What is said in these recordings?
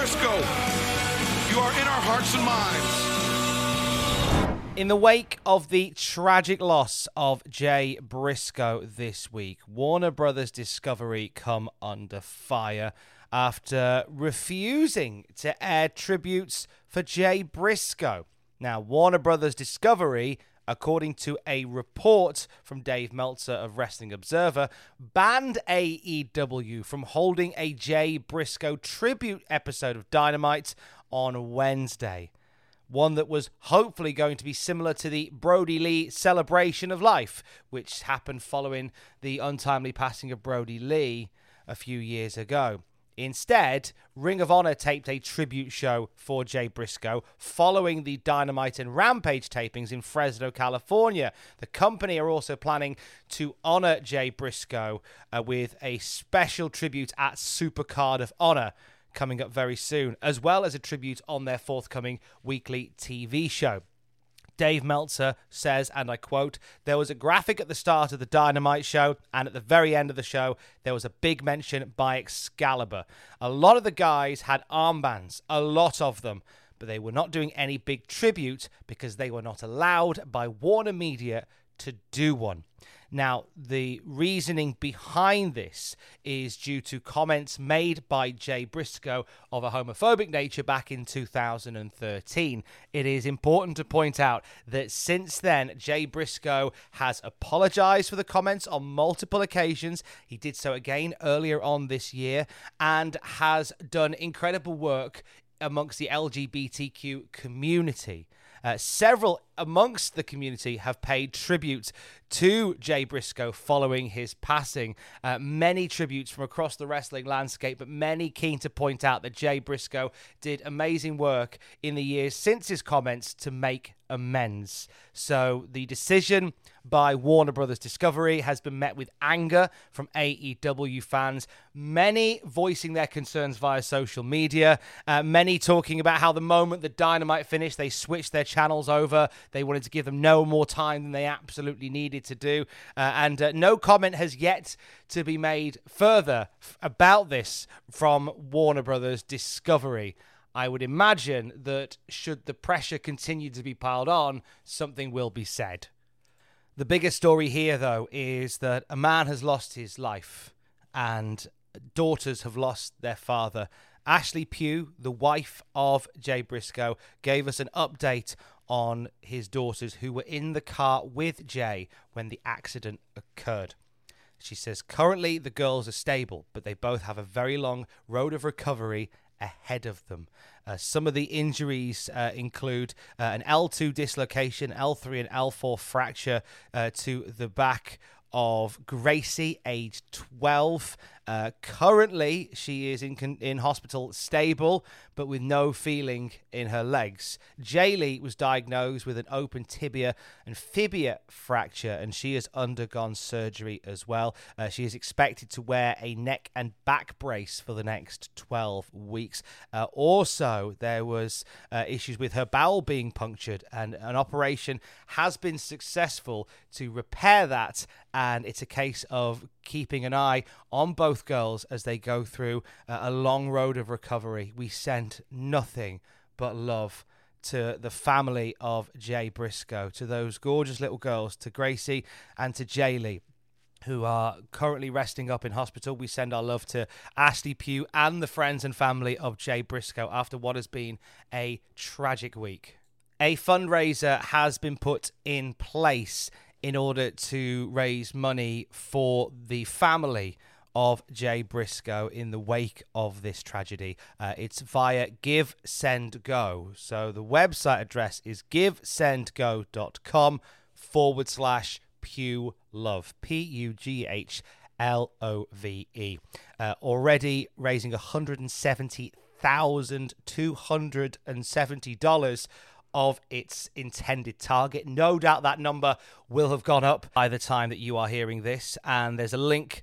Briscoe. You are in our hearts and minds. In the wake of the tragic loss of Jay Briscoe this week, Warner Brothers Discovery come under fire after refusing to air tributes for Jay Briscoe. Now, Warner Brothers Discovery, according to a report from Dave Meltzer of Wrestling Observer, banned AEW from holding a Jay Briscoe tribute episode of Dynamite on Wednesday. One that was hopefully going to be similar to the Brodie Lee celebration of life, which happened following the untimely passing of Brodie Lee a few years ago. Instead, Ring of Honor taped a tribute show for Jay Briscoe following the Dynamite and Rampage tapings in Fresno, California. The company are also planning to honor Jay Briscoe uh, with a special tribute at Supercard of Honor coming up very soon, as well as a tribute on their forthcoming weekly TV show. Dave Meltzer says, and I quote, There was a graphic at the start of the Dynamite show, and at the very end of the show, there was a big mention by Excalibur. A lot of the guys had armbands, a lot of them, but they were not doing any big tribute because they were not allowed by Warner Media to do one. Now, the reasoning behind this is due to comments made by Jay Briscoe of a homophobic nature back in 2013. It is important to point out that since then, Jay Briscoe has apologized for the comments on multiple occasions. He did so again earlier on this year and has done incredible work amongst the LGBTQ community. Uh, several amongst the community have paid tribute to Jay Briscoe following his passing. Uh, many tributes from across the wrestling landscape, but many keen to point out that Jay Briscoe did amazing work in the years since his comments to make amends. So the decision by Warner Brothers Discovery has been met with anger from AEW fans, many voicing their concerns via social media, uh, many talking about how the moment the Dynamite finished, they switched their channels over. They wanted to give them no more time than they absolutely needed to do. Uh, and uh, no comment has yet to be made further f- about this from Warner Brothers Discovery. I would imagine that should the pressure continue to be piled on, something will be said. The bigger story here, though, is that a man has lost his life and daughters have lost their father. Ashley Pugh, the wife of Jay Briscoe, gave us an update on his daughters who were in the car with Jay when the accident occurred. She says currently the girls are stable, but they both have a very long road of recovery ahead of them. Uh, some of the injuries uh, include uh, an L2 dislocation, L3 and L4 fracture uh, to the back of Gracie, age 12. Uh, currently, she is in con- in hospital, stable, but with no feeling in her legs. Jaylee was diagnosed with an open tibia and fibia fracture, and she has undergone surgery as well. Uh, she is expected to wear a neck and back brace for the next 12 weeks. Uh, also, there was uh, issues with her bowel being punctured, and an operation has been successful to repair that. And it's a case of keeping an eye on both girls as they go through uh, a long road of recovery. We sent nothing but love to the family of Jay Briscoe, to those gorgeous little girls, to Gracie and to Jaylee who are currently resting up in hospital. We send our love to Ashley Pugh and the friends and family of Jay Briscoe after what has been a tragic week. A fundraiser has been put in place in order to raise money for the family of Jay Briscoe in the wake of this tragedy. Uh, it's via Give Send Go. So the website address is givesendgo.com forward slash Pugh Love. P U G H L O V E. Uh, already raising $170,270 of its intended target. No doubt that number will have gone up by the time that you are hearing this. And there's a link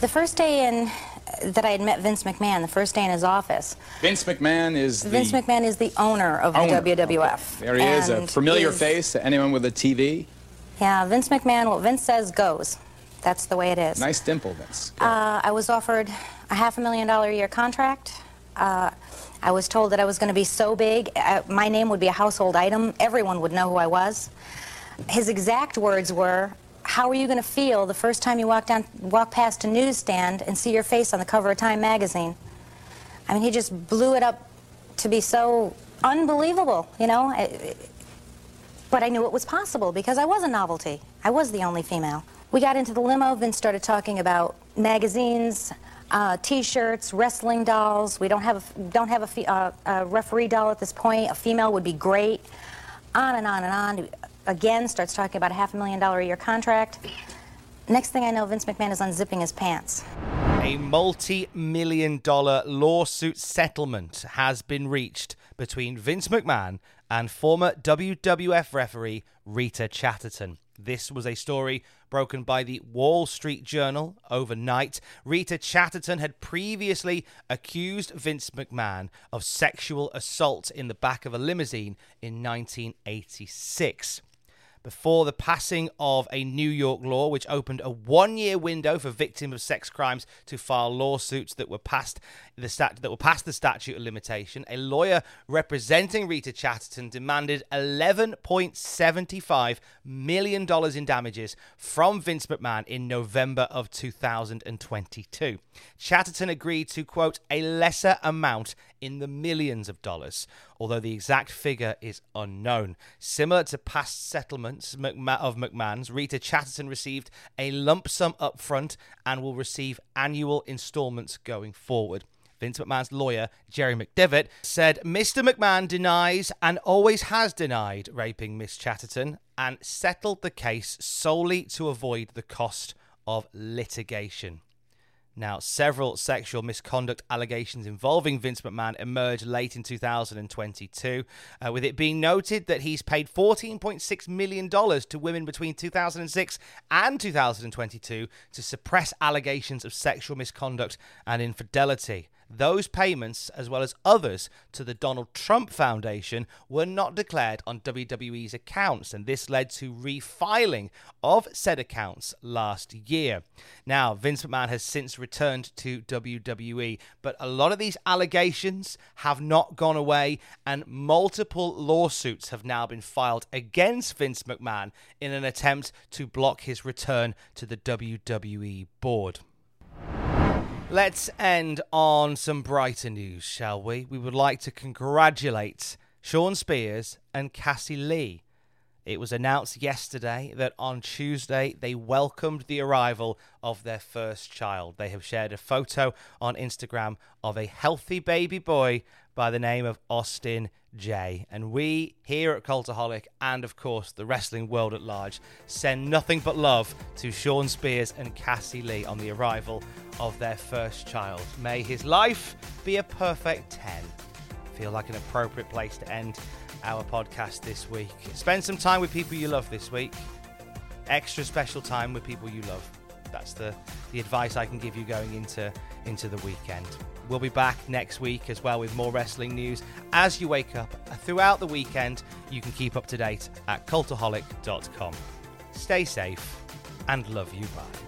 The first day in that I had met Vince McMahon, the first day in his office. Vince McMahon is the Vince McMahon is the owner of owner. the WWF. There he is, a familiar is- face to anyone with a TV. Yeah, Vince McMahon. What Vince says goes. That's the way it is. Nice dimple, Vince. Uh, I was offered a half a million dollar a year contract. Uh, I was told that I was going to be so big, uh, my name would be a household item. Everyone would know who I was. His exact words were, "How are you going to feel the first time you walk down, walk past a newsstand and see your face on the cover of Time magazine?" I mean, he just blew it up to be so unbelievable, you know. But I knew it was possible because I was a novelty. I was the only female. We got into the limo. Vince started talking about magazines, uh, T-shirts, wrestling dolls. We don't have a, don't have a, uh, a referee doll at this point. A female would be great. On and on and on. Again, starts talking about a half a million dollar a year contract. Next thing I know, Vince McMahon is unzipping his pants. A multi million dollar lawsuit settlement has been reached between Vince McMahon and former WWF referee Rita Chatterton. This was a story broken by the Wall Street Journal overnight. Rita Chatterton had previously accused Vince McMahon of sexual assault in the back of a limousine in 1986. Before the passing of a New York law which opened a one year window for victims of sex crimes to file lawsuits that were past the stat- that were past the statute of limitation. A lawyer representing Rita Chatterton demanded $11.75 million in damages from Vince McMahon in November of 2022. Chatterton agreed to, quote, a lesser amount in the millions of dollars, although the exact figure is unknown. Similar to past settlements of McMahon's, Rita Chatterton received a lump sum upfront and will receive annual installments going forward. Vince McMahon's lawyer, Jerry McDevitt, said Mr. McMahon denies and always has denied raping Miss Chatterton and settled the case solely to avoid the cost of litigation. Now, several sexual misconduct allegations involving Vince McMahon emerged late in 2022, uh, with it being noted that he's paid $14.6 million to women between 2006 and 2022 to suppress allegations of sexual misconduct and infidelity. Those payments, as well as others to the Donald Trump Foundation, were not declared on WWE's accounts, and this led to refiling of said accounts last year. Now, Vince McMahon has since returned to WWE, but a lot of these allegations have not gone away, and multiple lawsuits have now been filed against Vince McMahon in an attempt to block his return to the WWE board. Let's end on some brighter news, shall we? We would like to congratulate Shawn Spears and Cassie Lee. It was announced yesterday that on Tuesday they welcomed the arrival of their first child. They have shared a photo on Instagram of a healthy baby boy by the name of Austin J. And we here at Cultaholic and, of course, the wrestling world at large send nothing but love to Shawn Spears and Cassie Lee on the arrival of their first child. May his life be a perfect 10. Feel like an appropriate place to end our podcast this week. Spend some time with people you love this week. Extra special time with people you love. That's the, the advice I can give you going into, into the weekend. We'll be back next week as well with more wrestling news as you wake up. Throughout the weekend, you can keep up to date at cultaholic.com. Stay safe and love you. Bye.